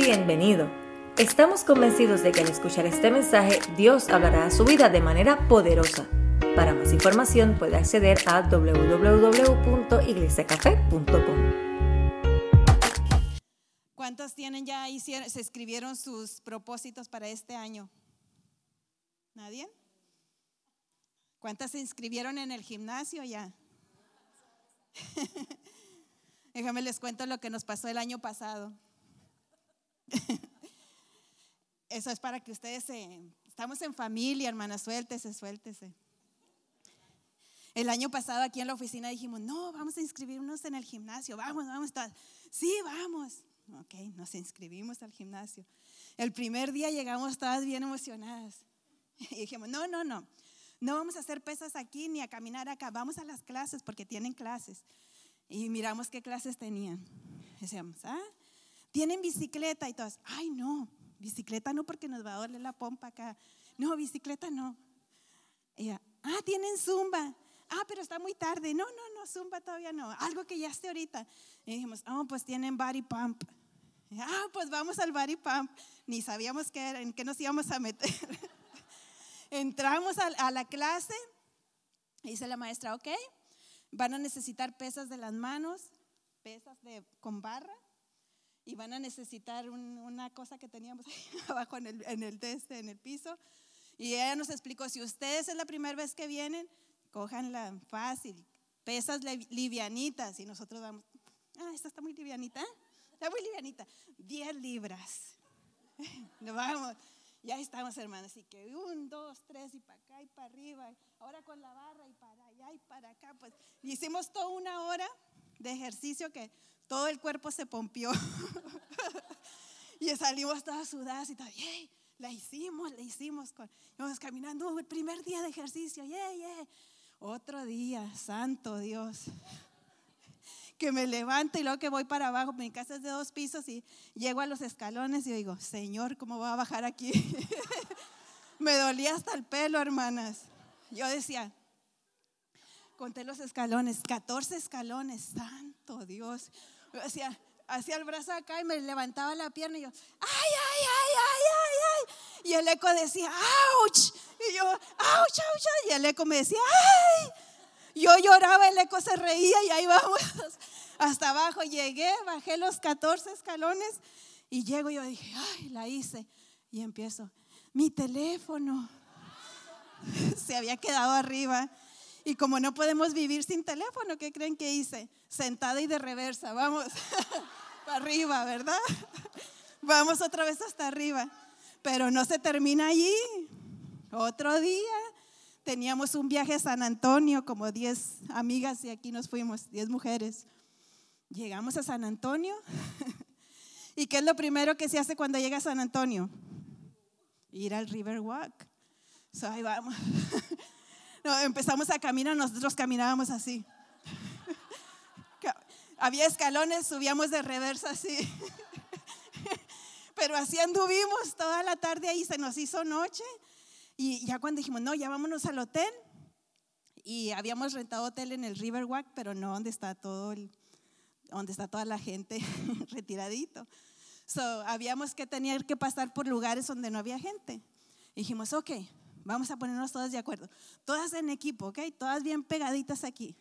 bienvenido. Estamos convencidos de que al escuchar este mensaje, Dios hablará a su vida de manera poderosa. Para más información puede acceder a www.iglesiacafé.com. ¿Cuántos tienen ya se escribieron sus propósitos para este año? ¿Nadie? ¿Cuántas se inscribieron en el gimnasio ya? Déjame les cuento lo que nos pasó el año pasado. Eso es para que ustedes se... Estamos en familia, hermana, suéltese, suéltese. El año pasado aquí en la oficina dijimos, no, vamos a inscribirnos en el gimnasio, vamos, vamos. Sí, vamos. Ok, nos inscribimos al gimnasio. El primer día llegamos todas bien emocionadas. Y dijimos, no, no, no, no vamos a hacer pesas aquí ni a caminar acá, vamos a las clases porque tienen clases. Y miramos qué clases tenían. Decíamos, ah, tienen bicicleta y todas, ay no, bicicleta no porque nos va a doler la pompa acá. No, bicicleta no. Ella, ah, tienen zumba. Ah, pero está muy tarde. No, no, no, zumba todavía no. Algo que ya esté ahorita. Y dijimos, oh, pues tienen body pump. Ah, pues vamos al body pump. Ni sabíamos qué era, en qué nos íbamos a meter. Entramos a, a la clase. Dice la maestra, ok, van a necesitar pesas de las manos, pesas de, con barra y van a necesitar una cosa que teníamos ahí abajo en el, en el teste, en el piso. Y ella nos explicó, si ustedes es la primera vez que vienen, cójanla fácil, pesas livianitas. Y nosotros vamos, ah, esta está muy livianita, está muy livianita, 10 libras. Nos vamos, ya estamos hermanos, así que un, dos, tres y para acá y para arriba. Ahora con la barra y para allá y para acá. Pues hicimos toda una hora de ejercicio que todo el cuerpo se pompió. y salimos todas sudadas y todo, ¡yay! La hicimos, la hicimos. Con, caminando el primer día de ejercicio, ¡yay, yay! Otro día, santo Dios. Que me levanto y luego que voy para abajo, mi casa es de dos pisos y llego a los escalones y digo, Señor, ¿cómo voy a bajar aquí? me dolía hasta el pelo, hermanas. Yo decía, conté los escalones, 14 escalones, santo Dios hacía, hacía el brazo acá y me levantaba la pierna y yo, ay, ay, ay, ay, ay, ay. Y el eco decía, ouch. Y yo, ouch, ouch, Y el eco me decía, ay. Yo lloraba, el eco se reía y ahí vamos hasta abajo. Llegué, bajé los 14 escalones y llego y yo dije, ay, la hice. Y empiezo, mi teléfono se había quedado arriba. Y como no podemos vivir sin teléfono, ¿qué creen que hice? Sentada y de reversa, vamos, para arriba, ¿verdad? Vamos otra vez hasta arriba. Pero no se termina allí. Otro día teníamos un viaje a San Antonio, como 10 amigas y aquí nos fuimos, 10 mujeres. Llegamos a San Antonio. ¿Y qué es lo primero que se hace cuando llega a San Antonio? Ir al Riverwalk. So, ahí vamos. No, empezamos a caminar, nosotros caminábamos así. Había escalones, subíamos de reversa así. Pero así anduvimos toda la tarde ahí, se nos hizo noche. Y ya cuando dijimos, no, ya vámonos al hotel. Y habíamos rentado hotel en el Riverwalk, pero no donde está todo donde está toda la gente retiradito. So, habíamos que tener que pasar por lugares donde no había gente. dijimos, ok, Vamos a ponernos todas de acuerdo. Todas en equipo, ¿ok? Todas bien pegaditas aquí.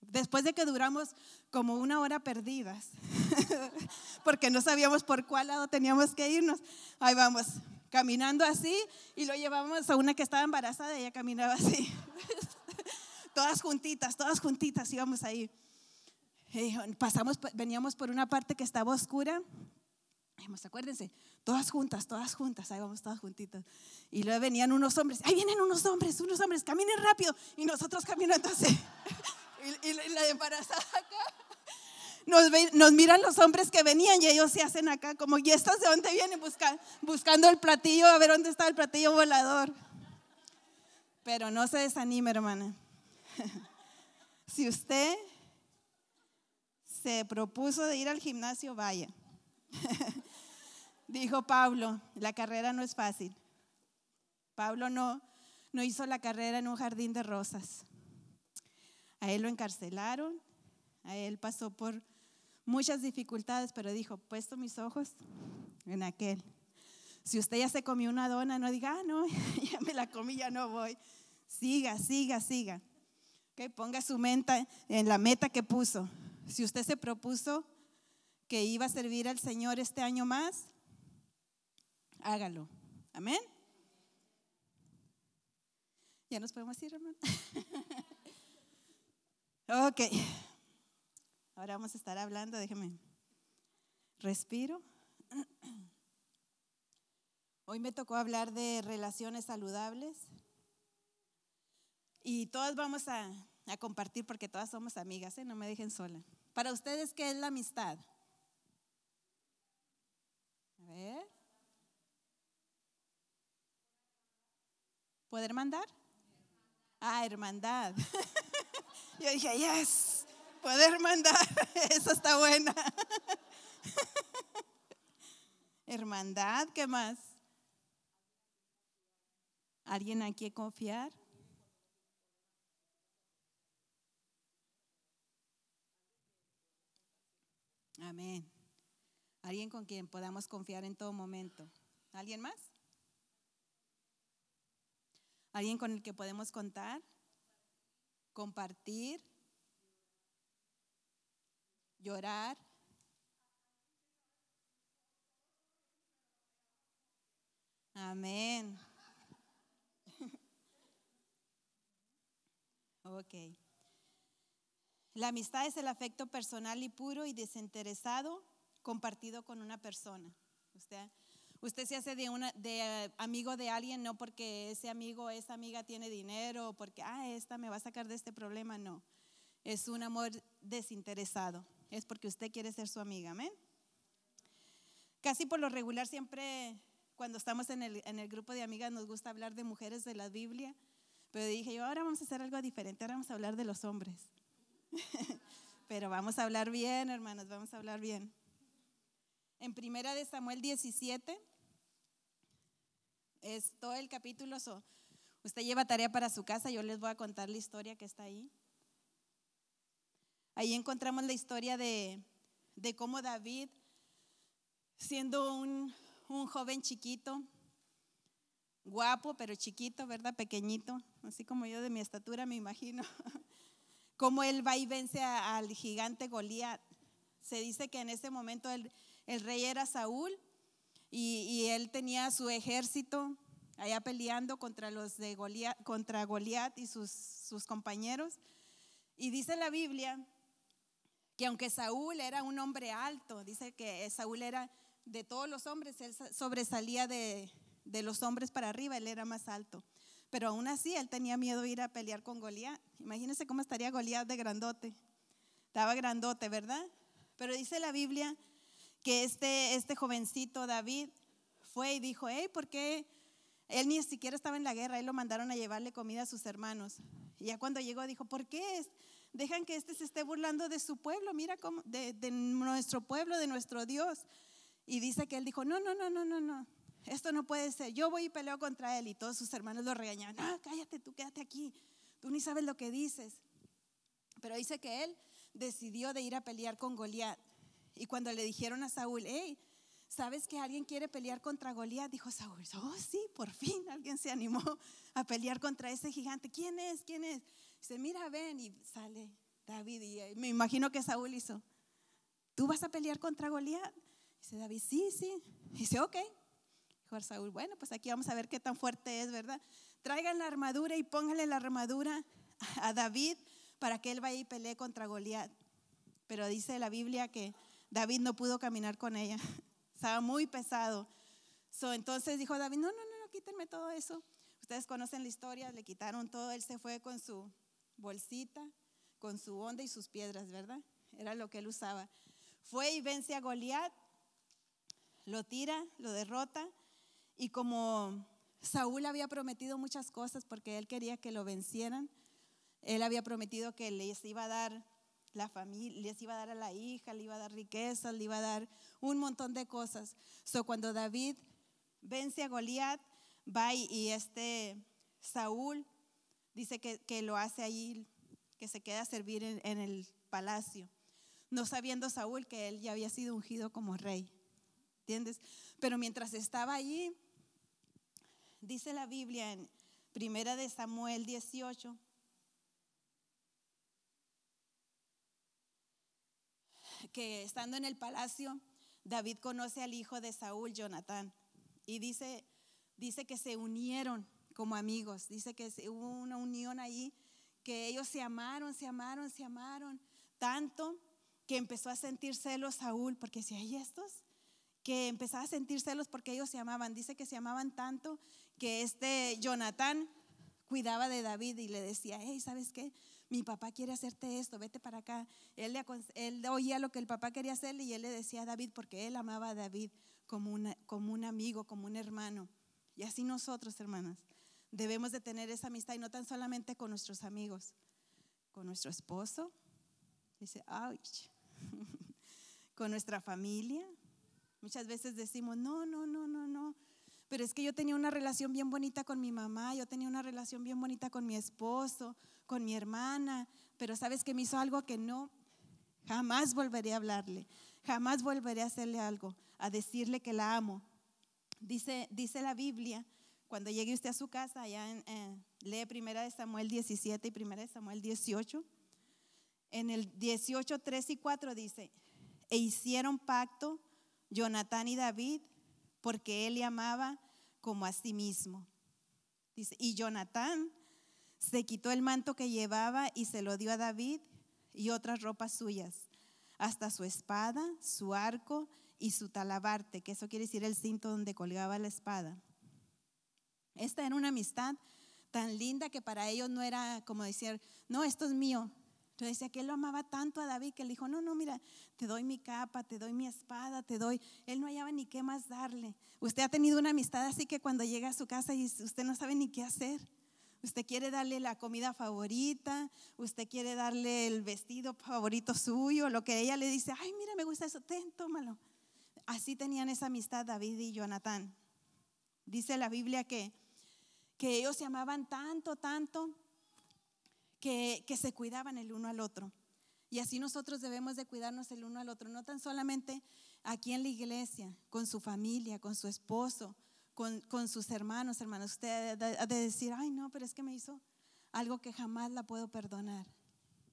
Después de que duramos como una hora perdidas, porque no sabíamos por cuál lado teníamos que irnos, ahí vamos, caminando así y lo llevamos a una que estaba embarazada y ella caminaba así. todas juntitas, todas juntitas íbamos ahí. pasamos, veníamos por una parte que estaba oscura acuérdense, todas juntas, todas juntas, ahí vamos todas juntitas. Y luego venían unos hombres, ahí vienen unos hombres, unos hombres, caminen rápido. Y nosotros caminando así. y, la embarazada acá. Nos, nos, miran los hombres que venían y ellos se hacen acá como, ¿y estas de dónde vienen? buscando el platillo, a ver dónde está el platillo volador. Pero no se desanime, hermana. si usted se propuso de ir al gimnasio, vaya. Dijo Pablo, la carrera no es fácil. Pablo no, no hizo la carrera en un jardín de rosas. A él lo encarcelaron, a él pasó por muchas dificultades, pero dijo, puesto mis ojos en aquel. Si usted ya se comió una dona, no diga, ah, no, ya me la comí, ya no voy. Siga, siga, siga. Que ponga su mente en la meta que puso. Si usted se propuso que iba a servir al Señor este año más, hágalo. Amén. Ya nos podemos ir, hermano. ok. Ahora vamos a estar hablando, déjeme. Respiro. Hoy me tocó hablar de relaciones saludables. Y todas vamos a, compartir porque todas somos amigas, ¿eh? no me dejen sola. Para ustedes, ¿qué es la amistad? A ver. ¿Poder mandar? Ah, hermandad. Yo dije, yes, poder mandar, eso está buena. hermandad, ¿qué más? ¿Alguien a quien confiar? Amén. Alguien con quien podamos confiar en todo momento. ¿Alguien más? ¿Alguien con el que podemos contar? Compartir. Llorar. Amén. ok. La amistad es el afecto personal y puro y desinteresado compartido con una persona. Usted, usted se hace de, una, amigo de alguien no porque ese amigo esa amiga tiene dinero porque, ah, esta me va a sacar de este problema, no. Es un amor desinteresado. Es porque usted quiere ser su amiga, amén. Casi por lo regular siempre cuando estamos en el, en el grupo de amigas nos gusta hablar de mujeres de la Biblia, pero dije yo, ahora vamos a hacer algo diferente, ahora vamos a hablar de los hombres. pero vamos a hablar bien, hermanos, vamos a hablar bien en Primera de Samuel 17. Es todo el capítulo. usted lleva tarea para su casa, yo les voy a contar la historia que está ahí. Ahí encontramos la historia de, de cómo David, siendo un, un joven chiquito, guapo, pero chiquito, ¿verdad? Pequeñito, así como yo de mi estatura me imagino, cómo él va y vence al gigante Goliat. Se dice que en ese momento él, el rey era Saúl y, él tenía su ejército allá peleando contra los de Goliat, contra Goliat y sus, sus compañeros. Y dice la Biblia que aunque Saúl era un hombre alto, dice que Saúl era de todos los hombres, él sobresalía de, de los hombres para arriba, él era más alto. Pero aún así él tenía miedo de ir a pelear con Goliat. Imagínense cómo estaría Goliat de grandote. Estaba grandote, ¿verdad? Pero dice la Biblia que este, este jovencito David fue y dijo, hey, ¿por qué? Él ni siquiera estaba en la guerra, él lo mandaron a llevarle comida a sus hermanos. Y ya cuando llegó dijo, ¿por qué dejan que este se esté burlando de su pueblo? Mira cómo, de, nuestro pueblo, de nuestro Dios. Y dice que él dijo, no, no, no, no, no, no, esto no puede ser. Yo voy y peleo contra él. Y todos sus hermanos lo regañaron, no, cállate, tú quédate aquí, tú ni sabes lo que dices. Pero dice que él decidió de ir a pelear con Goliat. Y cuando le dijeron a Saúl, hey, ¿sabes que alguien quiere pelear contra Goliat? Dijo Saúl, oh sí, por fin alguien se animó a pelear contra ese gigante. ¿Quién es? ¿Quién es? Dice, mira, ven y sale David. Y eh, me imagino que Saúl hizo, ¿tú vas a pelear contra Goliat? Dice David, sí, sí. Dice, ok. Dijo Saúl, bueno, pues aquí vamos a ver qué tan fuerte es, ¿verdad? Traigan la armadura y pónganle la armadura a David para que él vaya y pelee contra Goliat. Pero dice la Biblia que David no pudo caminar con ella. Estaba muy pesado. entonces dijo David, no, no, no, no, quítenme todo eso. Ustedes conocen la historia, le quitaron todo, él se fue con su bolsita, con su onda y sus piedras, ¿verdad? Era lo que él usaba. Fue y vence a Goliat, lo tira, lo derrota, y como Saúl había prometido muchas cosas porque él quería que lo vencieran, él había prometido que les iba a dar la familia, les iba a dar a la hija, le iba a dar riquezas, le iba a dar un montón de cosas. So, cuando David vence a Goliat, va y, este Saúl dice que, lo hace ahí, que se queda a servir en, el palacio. no sabiendo Saúl que él ya había sido ungido como rey. ¿Entiendes? Pero mientras estaba allí, dice la Biblia en Primera de Samuel 18, que estando en el palacio, David conoce al hijo de Saúl, Jonatán, y dice, dice que se unieron como amigos, dice que hubo una unión allí, que ellos se amaron, se amaron, se amaron, tanto que empezó a sentir celos Saúl, porque si hay estos, que empezaba a sentir celos porque ellos se amaban, dice que se amaban tanto que este Jonatán cuidaba de David y le decía, hey, ¿sabes qué? Mi papá quiere hacerte esto, vete para acá. Él, él oía lo que el papá quería hacerle y él le decía a David, porque él amaba a David como, como un amigo, como un hermano. Y así nosotros, hermanas, debemos de tener esa amistad y no tan solamente con nuestros amigos, con nuestro esposo, dice, ouch, con nuestra familia. Muchas veces decimos, no, no, no, no, no. Pero es que yo tenía una relación bien bonita con mi mamá, yo tenía una relación bien bonita con mi esposo, con mi hermana, pero sabes que me hizo algo que no, jamás volveré a hablarle, jamás volveré a hacerle algo, a decirle que la amo. Dice, dice la Biblia, cuando llegue usted a su casa, allá en, lee primera de Samuel 17 y primera de Samuel 18. En el 18, 3 y 4 dice, e hicieron pacto Jonatán y David porque él le amaba como a sí mismo. Y Jonatán se quitó el manto que llevaba y se lo dio a David y otras ropas suyas, hasta su espada, su arco y su talabarte, que eso quiere decir el cinto donde colgaba la espada. Esta era una amistad tan linda que para ellos no era como decir, no, esto es mío. Entonces decía que él lo amaba tanto a David que él dijo, no, no, mira, te doy mi capa, te doy mi espada, te doy. Él no hallaba ni qué más darle. Usted ha tenido una amistad así que cuando llega a su casa y usted no sabe ni qué hacer. Usted quiere darle la comida favorita, usted quiere darle el vestido favorito suyo, lo que ella le dice, ay, mira, me gusta eso, ten, tómalo. Así tenían esa amistad David y Jonatán. Dice la Biblia que, que ellos se amaban tanto, tanto, que, se cuidaban el uno al otro. Y así nosotros debemos de cuidarnos el uno al otro, no tan solamente aquí en la iglesia, con su familia, con su esposo, con, sus hermanos, hermanos. Usted ha de decir, ay no, pero es que me hizo algo que jamás la puedo perdonar.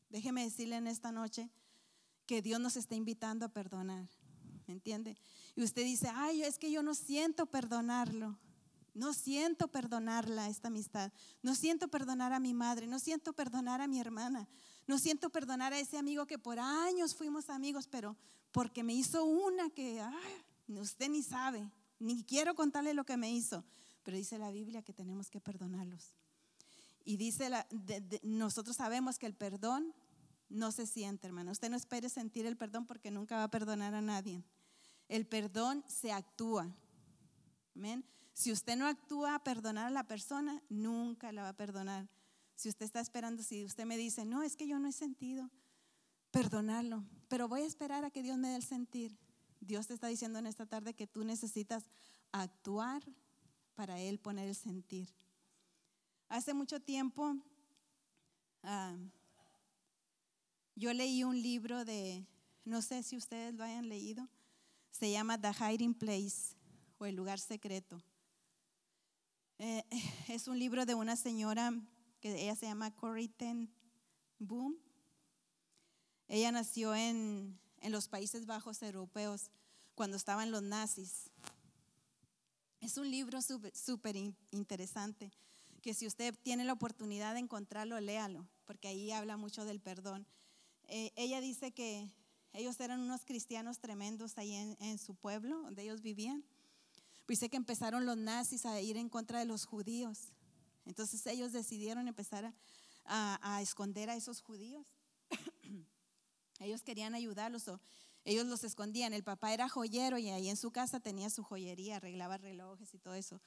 Déjeme decirle en esta noche que Dios nos está invitando a perdonar. ¿Me entiende? Y usted dice, ay, es que yo no siento perdonarlo. No siento perdonarla, esta amistad. No siento perdonar a mi madre. No siento perdonar a mi hermana. No siento perdonar a ese amigo que por años fuimos amigos, pero porque me hizo una que usted ni sabe ni quiero contarle lo que me hizo, pero dice la Biblia que tenemos que perdonarlos. Y dice, la, nosotros sabemos que el perdón no se siente, hermano. Usted no espere sentir el perdón porque nunca va a perdonar a nadie. El perdón se actúa. Amén. Si usted no actúa a perdonar a la persona, nunca la va a perdonar. Si usted está esperando, si usted me dice, no, es que yo no he sentido, perdonarlo, pero voy a esperar a que Dios me dé el sentir. Dios te está diciendo en esta tarde que tú necesitas actuar para Él poner el sentir. Hace mucho tiempo ah, yo leí un libro de, no sé si ustedes lo hayan leído, se llama The Hiding Place o El lugar secreto. Eh, es un libro de una señora que ella se llama Corrie ten Boom. Ella nació en en los Países Bajos europeos cuando estaban los nazis. Es un libro súper interesante que si usted tiene la oportunidad de encontrarlo, léalo, porque ahí habla mucho del perdón. Eh, ella dice que ellos eran unos cristianos tremendos ahí en, su pueblo, donde ellos vivían. Pues dice que empezaron los nazis a ir en contra de los judíos. Entonces ellos decidieron empezar a esconder a esos judíos. Ellos querían ayudarlos o ellos los escondían. El papá era joyero y ahí en su casa tenía su joyería, arreglaba relojes y todo eso.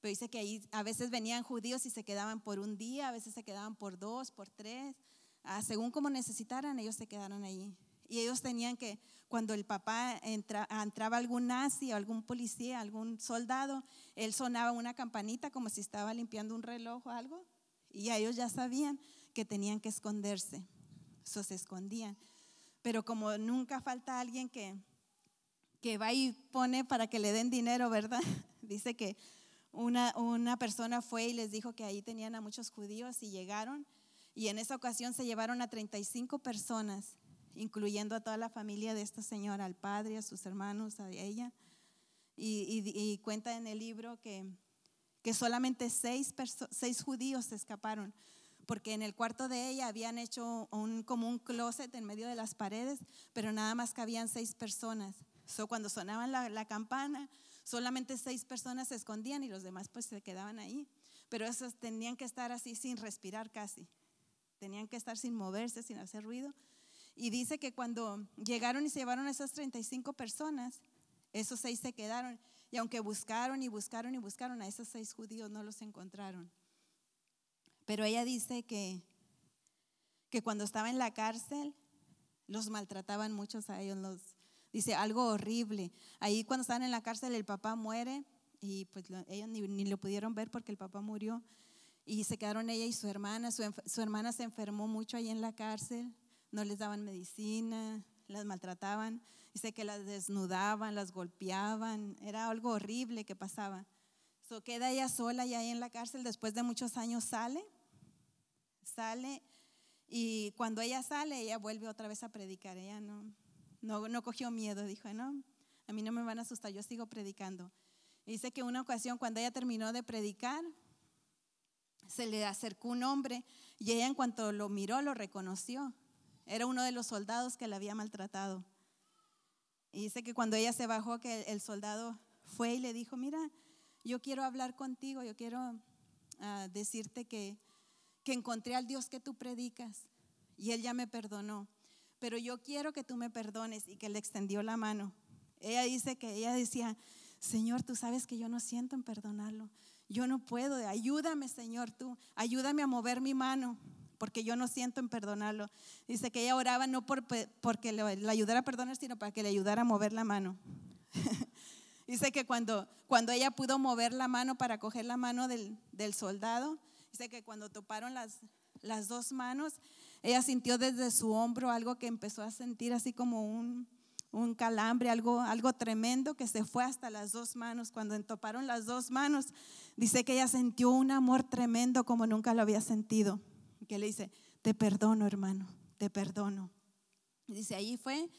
Pero dice que ahí a veces venían judíos y se quedaban por un día, a veces se quedaban por dos, por tres, ah, según como necesitaran, ellos se quedaron allí. Y ellos tenían que, cuando el papá entraba algún nazi algún policía, algún soldado, él sonaba una campanita como si estaba limpiando un reloj o algo. Y ellos ya sabían que tenían que esconderse. Eso se escondían. pero como nunca falta alguien que, que va y pone para que le den dinero, ¿verdad? Dice que una, una persona fue y les dijo que ahí tenían a muchos judíos y llegaron y en esa ocasión se llevaron a 35 personas, incluyendo a toda la familia de esta señora, al padre, a sus hermanos, a ella. Y, cuenta en el libro que, que solamente seis, seis judíos se escaparon, porque en el cuarto de ella habían hecho un, como un closet en medio de las paredes, pero nada más cabían seis personas. So, cuando sonaban la, la campana, solamente seis personas se escondían y los demás pues se quedaban ahí. Pero esos tenían que estar así sin respirar casi. Tenían que estar sin moverse, sin hacer ruido. Y dice que cuando llegaron y se llevaron a esas 35 personas, esos seis se quedaron. Y aunque buscaron y buscaron y buscaron, a esos seis judíos no los encontraron. Pero ella dice que, que cuando estaba en la cárcel, los maltrataban muchos a ellos. Los, dice algo horrible. Ahí cuando estaban en la cárcel, el papá muere y pues ellos ni, ni, lo pudieron ver porque el papá murió. Y se quedaron ella y su hermana. Su, su hermana se enfermó mucho ahí en la cárcel. No les daban medicina, las maltrataban. Dice que las desnudaban, las golpeaban. Era algo horrible que pasaba. So, queda ella sola y ahí en la cárcel. Después de muchos años sale. Sale. Y cuando ella sale, ella vuelve otra vez a predicar. Ella no, no, no cogió miedo. Dijo, no, a mí no me van a asustar. Yo sigo predicando. dice que una ocasión, cuando ella terminó de predicar, se le acercó un hombre y ella en cuanto lo miró lo reconoció. Era uno de los soldados que la había maltratado. Y dice que cuando ella se bajó, que el soldado fue y le dijo, mira, yo quiero hablar contigo, yo quiero ah, decirte que, que encontré al Dios que tú predicas. Y él ya me perdonó. Pero yo quiero que tú me perdones y que le extendió la mano. Ella dice que ella decía, Señor, tú sabes que yo no siento en perdonarlo yo no puedo, ayúdame Señor tú, ayúdame a mover mi mano, porque yo no siento en perdonarlo. Dice que ella oraba no por, porque le, ayudara a perdonar, sino para que le ayudara a mover la mano. dice que cuando, cuando ella pudo mover la mano para coger la mano del, del soldado, dice que cuando toparon las, las dos manos, ella sintió desde su hombro algo que empezó a sentir así como un, un calambre, algo, algo tremendo que se fue hasta las dos manos. Cuando entoparon las dos manos, dice que ella sintió un amor tremendo como nunca lo había sentido. Que le dice, te perdono hermano, te perdono. dice, ahí fue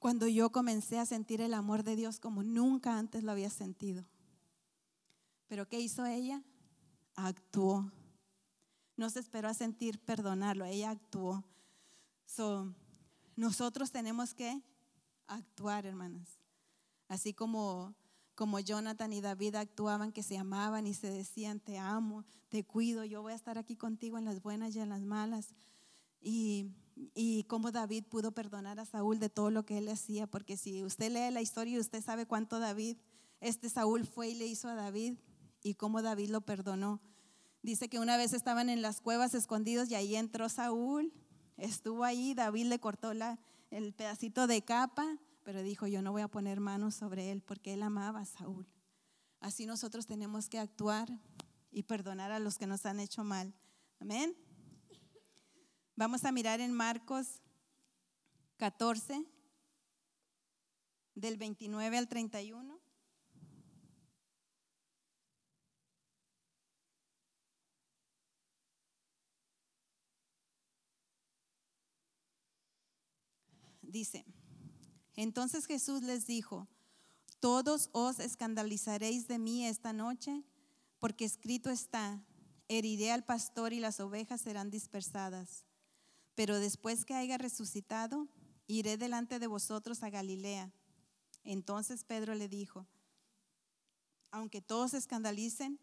cuando yo comencé a sentir el amor de Dios como nunca antes lo había sentido. Pero ¿qué hizo ella? Actuó. No se esperó a sentir perdonarlo, ella actuó. So, nosotros tenemos que actuar, hermanas. Así como, como Jonathan y David actuaban, que se amaban y se decían, te amo, te cuido, yo voy a estar aquí contigo en las buenas y en las malas. Y, y como David pudo perdonar a Saúl de todo lo que él hacía, porque si usted lee la historia, usted sabe cuánto David, este Saúl fue y le hizo a David y cómo David lo perdonó. Dice que una vez estaban en las cuevas escondidos y ahí entró Saúl, estuvo ahí, David le cortó la, el pedacito de capa, pero dijo, yo no voy a poner manos sobre él porque él amaba a Saúl. Así nosotros tenemos que actuar y perdonar a los que nos han hecho mal. Amén. Vamos a mirar en Marcos 14, del 29 al 31. dice, entonces Jesús les dijo, todos os escandalizaréis de mí esta noche, porque escrito está, heriré al pastor y las ovejas serán dispersadas. Pero después que haya resucitado, iré delante de vosotros a Galilea. Entonces Pedro le dijo, aunque todos escandalicen,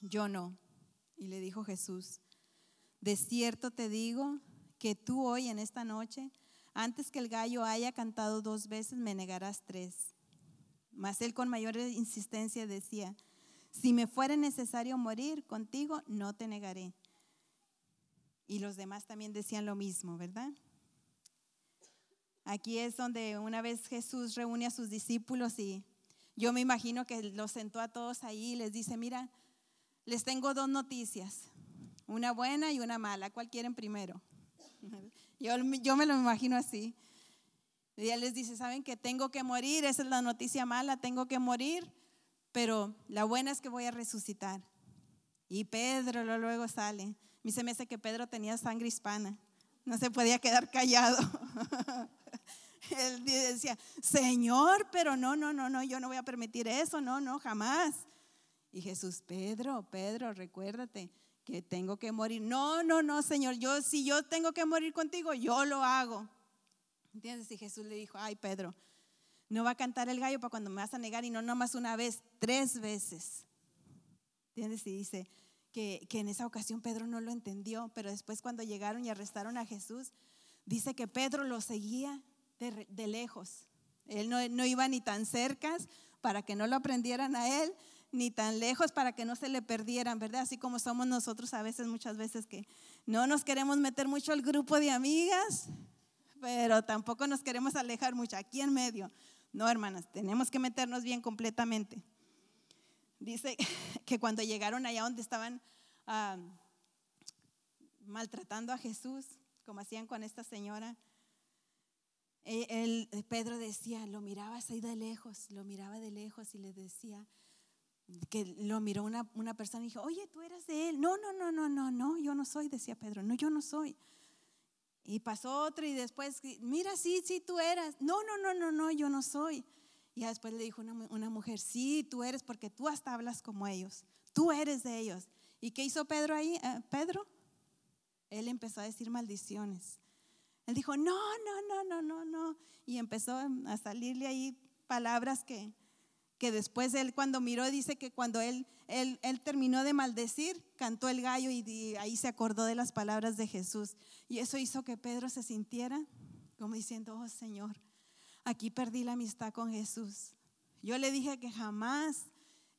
yo no. Y le dijo Jesús, de cierto te digo que tú hoy en esta noche antes que el gallo haya cantado dos veces, me negarás tres. Mas él con mayor insistencia decía, si me fuera necesario morir contigo, no te negaré. Y los demás también decían lo mismo, ¿verdad? Aquí es donde una vez Jesús reúne a sus discípulos y yo me imagino que los sentó a todos ahí y les dice, mira, les tengo dos noticias, una buena y una mala, ¿cuál quieren primero? Yo, me lo imagino así. Y él les dice, ¿saben que tengo que morir? Esa es la noticia mala, tengo que morir, pero la buena es que voy a resucitar. Y Pedro luego sale. Mí se me hace que Pedro tenía sangre hispana, no se podía quedar callado. él decía, Señor, pero no, no, no, no, yo no voy a permitir eso, no, no, jamás. Y Jesús, Pedro, Pedro, recuérdate que tengo que morir. No, no, no, Señor, yo si yo tengo que morir contigo, yo lo hago. ¿Entiendes? Y Jesús le dijo, ay, Pedro, no va a cantar el gallo para cuando me vas a negar y no nomás una vez, tres veces. ¿Entiendes? Y dice que, que en esa ocasión Pedro no lo entendió, pero después cuando llegaron y arrestaron a Jesús, dice que Pedro lo seguía de, lejos. Él no, no, iba ni tan cerca para que no lo aprendieran a él, ni tan lejos para que no se le perdieran, ¿verdad? Así como somos nosotros a veces, muchas veces que no nos queremos meter mucho al grupo de amigas, pero tampoco nos queremos alejar mucho aquí en medio. No, hermanas, tenemos que meternos bien completamente. Dice que cuando llegaron allá donde estaban ah, maltratando a Jesús, como hacían con esta señora, eh, el, Pedro decía, lo miraba así de lejos, lo miraba de lejos y le decía que lo miró una, una persona y dijo, oye, tú eras de él. No, no, no, no, no, no, yo no soy, decía Pedro, no, yo no soy. Y pasó otro y después, mira, sí, sí, tú eras. No, no, no, no, no, yo no soy. Y después le dijo una, una, mujer, sí, tú eres porque tú hasta hablas como ellos. Tú eres de ellos. ¿Y qué hizo Pedro ahí? Eh, Pedro, él empezó a decir maldiciones. Él dijo, no, no, no, no, no, no. Y empezó a salirle ahí palabras que, que después él cuando miró dice que cuando él, él, él, terminó de maldecir, cantó el gallo y ahí se acordó de las palabras de Jesús. Y eso hizo que Pedro se sintiera como diciendo, oh Señor, aquí perdí la amistad con Jesús. Yo le dije que jamás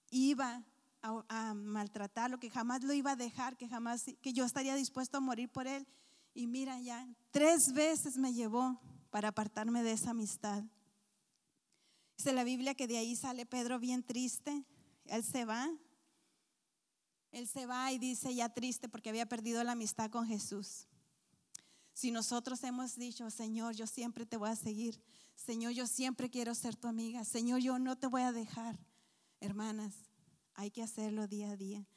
iba a, a maltratarlo, que jamás lo iba a dejar, que jamás, que yo estaría dispuesto a morir por él. Y mira ya, tres veces me llevó para apartarme de esa amistad. Dice la Biblia que de ahí sale Pedro bien triste. Él se va. Él se va y dice ya triste porque había perdido la amistad con Jesús. Si nosotros hemos dicho, Señor, yo siempre te voy a seguir. Señor, yo siempre quiero ser tu amiga. Señor, yo no te voy a dejar. Hermanas, hay que hacerlo día a día.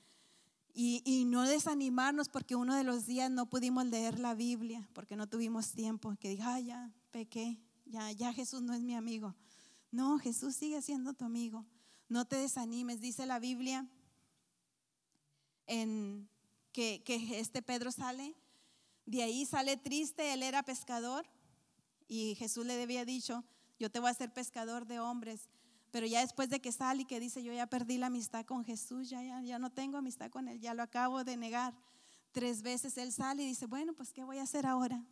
Y, no desanimarnos porque uno de los días no pudimos leer la Biblia, porque no tuvimos tiempo, que diga, ya pequé, ya, ya Jesús no es mi amigo. No, Jesús sigue siendo tu amigo. No te desanimes, dice la Biblia en que, este Pedro sale, de ahí sale triste, él era pescador y Jesús le había dicho, yo te voy a hacer pescador de hombres. Pero ya después de que sale y que dice, yo ya perdí la amistad con Jesús, ya, ya, ya no tengo amistad con Él, ya lo acabo de negar. Tres veces Él sale y dice, bueno, pues ¿qué voy a hacer ahora?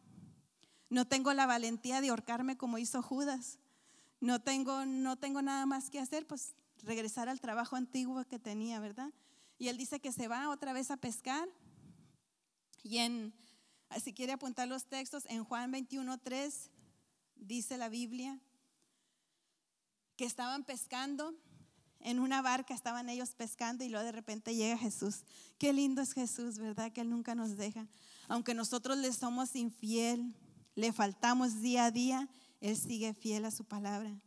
No tengo la valentía de ahorcarme como hizo Judas. No tengo, no tengo nada más que hacer, pues regresar al trabajo antiguo que tenía, ¿verdad? Y Él dice que se va otra vez a pescar. Y en, si quiere apuntar los textos, en Juan 21, 3 dice la Biblia, que estaban pescando en una barca, estaban ellos pescando y luego de repente llega Jesús. Qué lindo es Jesús, ¿verdad? Que Él nunca nos deja. Aunque nosotros le somos infiel, le faltamos día a día, Él sigue fiel a su palabra.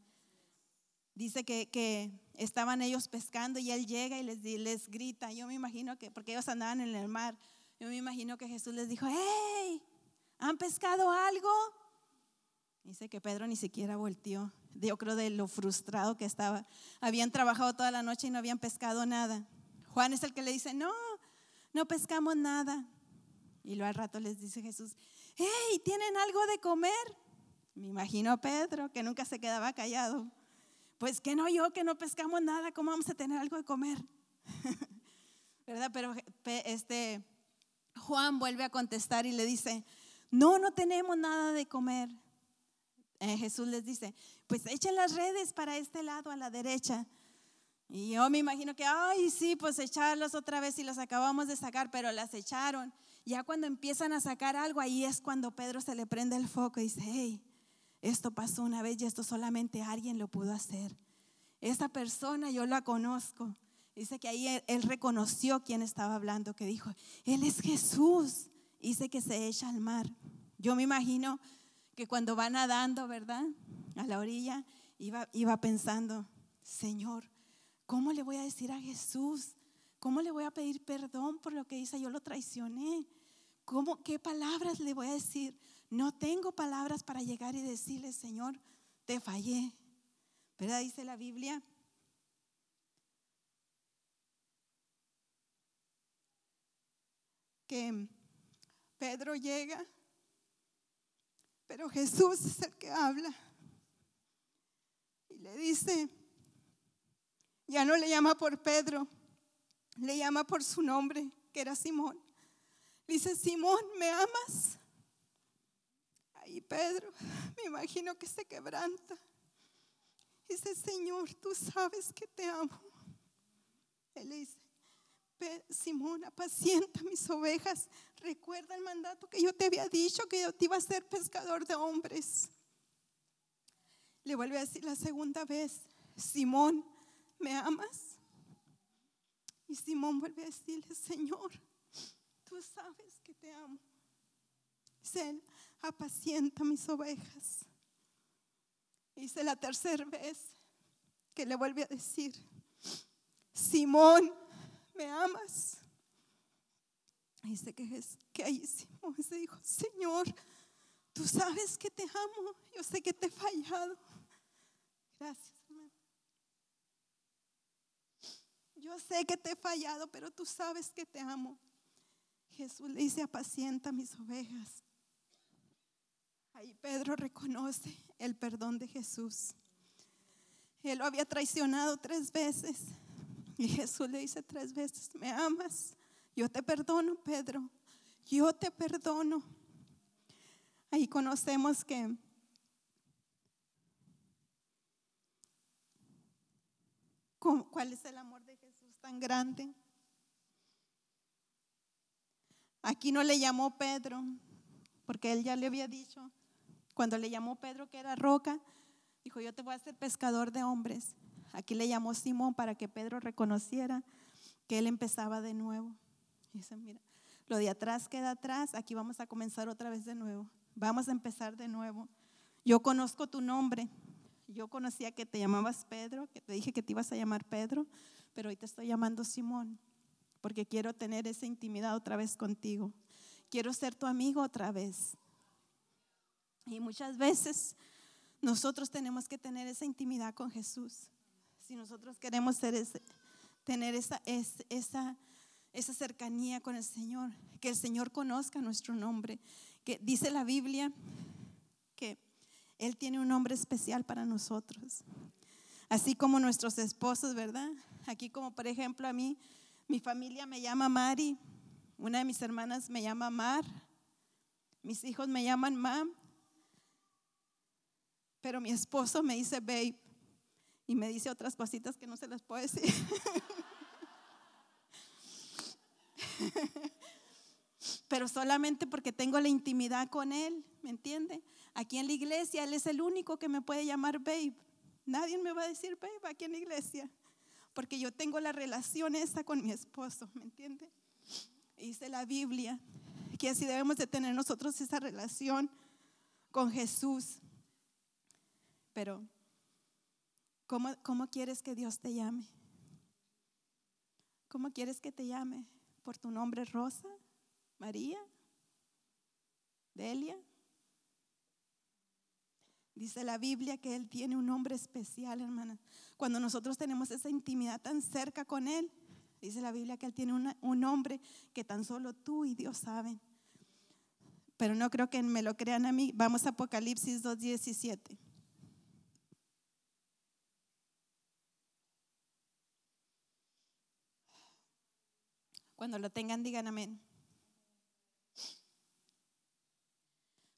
Dice que, que estaban ellos pescando y Él llega y les, les grita. Yo me imagino que, porque ellos andaban en el mar, yo me imagino que Jesús les dijo, hey, ¿han pescado algo? Dice que Pedro ni siquiera volteó yo creo de lo frustrado que estaba. Habían trabajado toda la noche y no habían pescado nada. Juan es el que le dice, no, no pescamos nada. Y luego al rato les dice Jesús, hey, ¿tienen algo de comer? Me imagino a Pedro, que nunca se quedaba callado. Pues que no yo, que no pescamos nada, ¿cómo vamos a tener algo de comer? ¿Verdad? Pero este Juan vuelve a contestar y le dice, no, no tenemos nada de comer. Eh, Jesús les dice, pues echen las redes para este lado a la derecha. Y yo me imagino que, ay, sí, pues echarlas otra vez y las acabamos de sacar, pero las echaron. Ya cuando empiezan a sacar algo, ahí es cuando Pedro se le prende el foco y dice, hey, esto pasó una vez y esto solamente alguien lo pudo hacer. Esa persona yo la conozco. Dice que ahí él, reconoció quién estaba hablando, que dijo, Él es Jesús. Dice que se echa al mar. Yo me imagino que cuando va nadando, ¿verdad? A la orilla, iba, iba pensando, Señor, ¿cómo le voy a decir a Jesús? ¿Cómo le voy a pedir perdón por lo que hice? Yo lo traicioné. ¿Cómo, ¿Qué palabras le voy a decir? No tengo palabras para llegar y decirle, Señor, te fallé. ¿Verdad? Dice la Biblia. Que Pedro llega, pero Jesús es el que habla. Y le dice, ya no le llama por Pedro, le llama por su nombre, que era Simón. dice, Simón, ¿me amas? Ahí Pedro, me imagino que se quebranta. Dice, Señor, tú sabes que te amo. Él le dice, Simón, apacienta mis ovejas. Recuerda el mandato que yo te había dicho, que yo te iba a ser pescador de hombres. Le vuelve a decir la segunda vez, Simón, ¿me amas? Y Simón vuelve a decirle, Señor, tú sabes que te amo. Dice apacienta mis ovejas. Dice la tercera vez que le vuelve a decir, Simón, ¿me amas? Dice que, es, que ahí Simón se dijo, Señor, tú sabes que te amo, yo sé que te he fallado. Gracias. Yo sé que te he fallado, pero tú sabes que te amo. Jesús le dice, apacienta mis ovejas. Ahí Pedro reconoce el perdón de Jesús. Él lo había traicionado tres veces. Y Jesús le dice tres veces, ¿me amas? Yo te perdono, Pedro. Yo te perdono. Ahí conocemos que cuál es el amor de Jesús tan grande. Aquí no le llamó Pedro, porque él ya le había dicho, cuando le llamó Pedro que era roca, dijo, yo te voy a hacer pescador de hombres. Aquí le llamó Simón para que Pedro reconociera que él empezaba de nuevo. dice, mira, lo de atrás queda atrás, aquí vamos a comenzar otra vez de nuevo. Vamos a empezar de nuevo. Yo conozco tu nombre, yo conocía que te llamabas Pedro, que te dije que te ibas a llamar Pedro, pero hoy te estoy llamando Simón, porque quiero tener esa intimidad otra vez contigo. Quiero ser tu amigo otra vez. Y muchas veces nosotros tenemos que tener esa intimidad con Jesús. Si nosotros queremos tener esa, esa, esa cercanía con el Señor, que el Señor conozca nuestro nombre, que dice la Biblia que él tiene un nombre especial para nosotros. Así como nuestros esposos, ¿verdad? Aquí como por ejemplo a mí, mi familia me llama Mari, una de mis hermanas me llama Mar, mis hijos me llaman Mam, pero mi esposo me dice Babe y me dice otras cositas que no se las puedo decir. pero solamente porque tengo la intimidad con él, ¿me entiende? Aquí en la iglesia Él es el único que me puede llamar babe. Nadie me va a decir babe aquí en la iglesia. Porque yo tengo la relación esa con mi esposo, ¿me entiende? Dice la Biblia que así debemos de tener nosotros esa relación con Jesús. Pero, ¿cómo, ¿cómo quieres que Dios te llame? ¿Cómo quieres que te llame? ¿Por tu nombre Rosa? ¿María? ¿Delia? Dice la Biblia que Él tiene un nombre especial, hermana. Cuando nosotros tenemos esa intimidad tan cerca con Él, dice la Biblia que Él tiene un nombre que tan solo tú y Dios saben. Pero no creo que me lo crean a mí. Vamos a Apocalipsis 2.17. Cuando lo tengan, digan amén.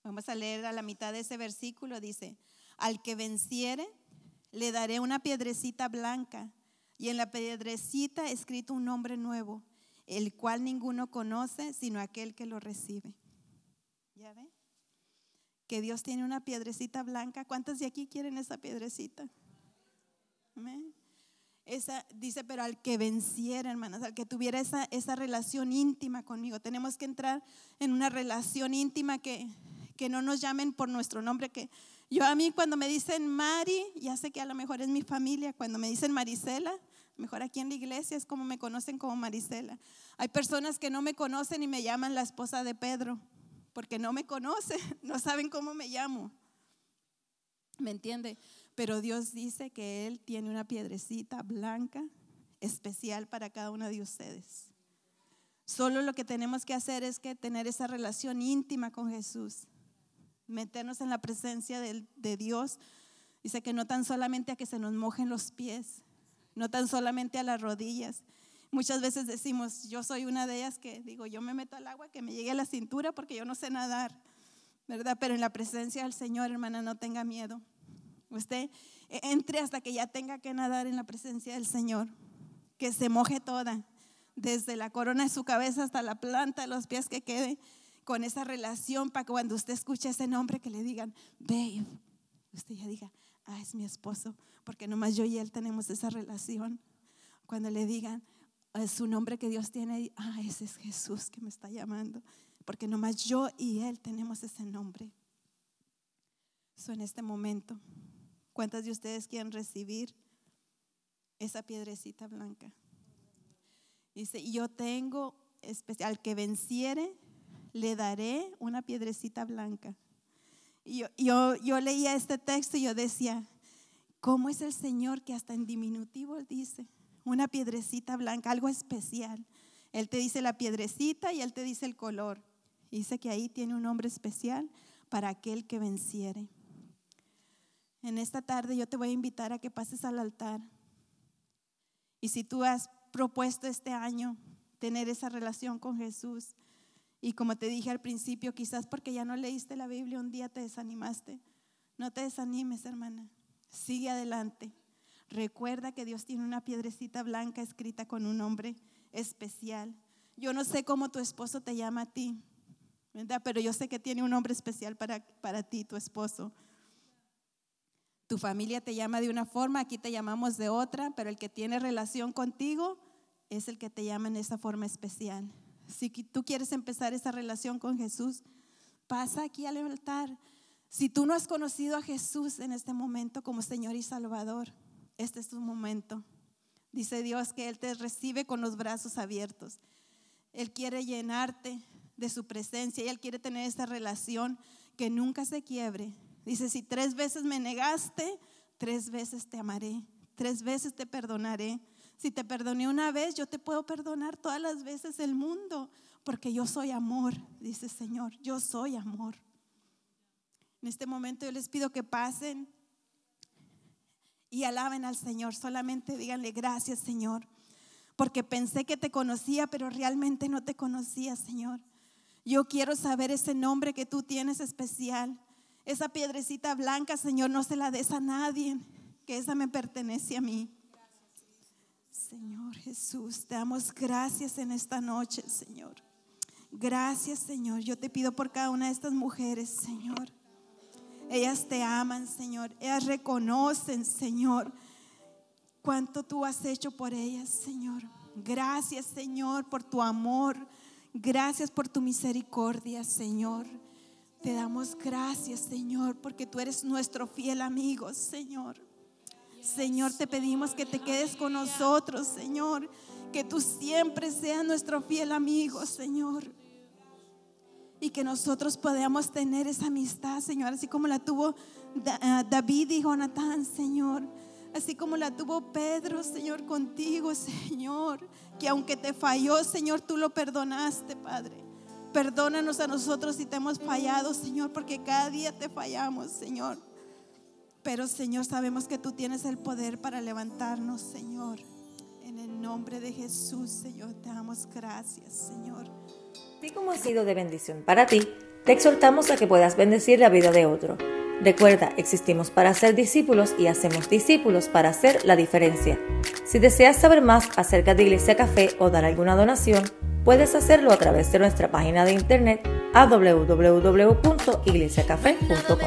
Vamos a leer a la mitad de ese versículo. Dice, al que venciere, le daré una piedrecita blanca y en la piedrecita escrito un nombre nuevo, el cual ninguno conoce sino aquel que lo recibe. ¿Ya ve? Que Dios tiene una piedrecita blanca. ¿Cuántos de aquí quieren esa piedrecita? Amén. Esa, dice, pero al que venciera, hermanas, al que tuviera esa, esa relación íntima conmigo. Tenemos que entrar en una relación íntima que que no nos llamen por nuestro nombre, que yo a mí cuando me dicen Mari, ya sé que a lo mejor es mi familia, cuando me dicen Marisela, mejor aquí en la iglesia es como me conocen como Marisela. Hay personas que no me conocen y me llaman la esposa de Pedro, porque no me conocen, no saben cómo me llamo. ¿Me entiende? Pero Dios dice que Él tiene una piedrecita blanca especial para cada uno de ustedes. Solo lo que tenemos que hacer es que tener esa relación íntima con Jesús, meternos en la presencia de, de Dios. Dice que no tan solamente a que se nos mojen los pies, no tan solamente a las rodillas. Muchas veces decimos, yo soy una de ellas que digo, yo me meto al agua que me llegue a la cintura porque yo no sé nadar, ¿verdad? Pero en la presencia del Señor, hermana, no tenga miedo. Usted entre hasta que ya tenga que nadar en la presencia del Señor, que se moje toda, desde la corona de su cabeza hasta la planta de los pies que quede con esa relación para que cuando usted escuche ese nombre que le digan, babe, usted ya diga, ah, es mi esposo, porque nomás yo y él tenemos esa relación. Cuando le digan, es su nombre que Dios tiene, ah, ese es Jesús que me está llamando, porque nomás yo y él tenemos ese nombre. Eso en este momento, ¿cuántas de ustedes quieren recibir esa piedrecita blanca? Dice, yo tengo especial, que venciere, le daré una piedrecita blanca. Yo, yo, yo leía este texto y yo decía, ¿cómo es el Señor que hasta en diminutivo dice una piedrecita blanca, algo especial? Él te dice la piedrecita y Él te dice el color. Dice que ahí tiene un nombre especial para aquel que venciere. En esta tarde yo te voy a invitar a que pases al altar. Y si tú has propuesto este año tener esa relación con Jesús. Y como te dije al principio, quizás porque ya no leíste la Biblia, un día te desanimaste. No te desanimes, hermana. Sigue adelante. Recuerda que Dios tiene una piedrecita blanca escrita con un nombre especial. Yo no sé cómo tu esposo te llama a ti, ¿verdad? pero yo sé que tiene un nombre especial para, para ti, tu esposo. Tu familia te llama de una forma, aquí te llamamos de otra, pero el que tiene relación contigo es el que te llama en esa forma especial. Si tú quieres empezar esa relación con Jesús, pasa aquí al altar. Si tú no has conocido a Jesús en este momento como Señor y Salvador, este es tu momento. Dice Dios que Él te recibe con los brazos abiertos. Él quiere llenarte de su presencia y Él quiere tener esa relación que nunca se quiebre, Dice, si tres veces me negaste, tres veces te amaré, tres veces te perdonaré. Si te perdoné una vez, yo te puedo perdonar todas las veces del mundo, porque yo soy amor, dice Señor, yo soy amor. En este momento yo les pido que pasen y alaben al Señor, solamente díganle gracias Señor, porque pensé que te conocía, pero realmente no te conocía, Señor. Yo quiero saber ese nombre que tú tienes especial. Esa piedrecita blanca, Señor, no se la des a nadie, que esa me pertenece a mí. Señor Jesús, te damos gracias en esta noche, Señor. Gracias, Señor. Yo te pido por cada una de estas mujeres, Señor. Ellas te aman, Señor. Ellas reconocen, Señor, cuánto tú has hecho por ellas, Señor. Gracias, Señor, por tu amor. Gracias por tu misericordia, Señor. Te damos gracias, Señor, porque tú eres nuestro fiel amigo, Señor. Señor, te pedimos que te quedes con nosotros, Señor. Que tú siempre seas nuestro fiel amigo, Señor. Y que nosotros podamos tener esa amistad, Señor, así como la tuvo ah, David y Jonatán, Señor. Así como la tuvo Pedro, Señor, contigo, Señor. Que aunque te falló, Señor, tú lo perdonaste, Padre. Perdónanos a nosotros si te hemos fallado, Señor, porque cada día te fallamos, Señor. Pero, Señor, sabemos que tú tienes el poder para levantarnos, Señor. En el nombre de Jesús, Señor, te damos gracias, Señor. Así como ha sido de bendición para ti, te exhortamos a que puedas bendecir la vida de otro. Recuerda, existimos para ser discípulos y hacemos discípulos para hacer la diferencia. Si deseas saber más acerca de Iglesia Café o dar alguna donación, puedes hacerlo a través de nuestra página de internet a www.iglesiacafé.com.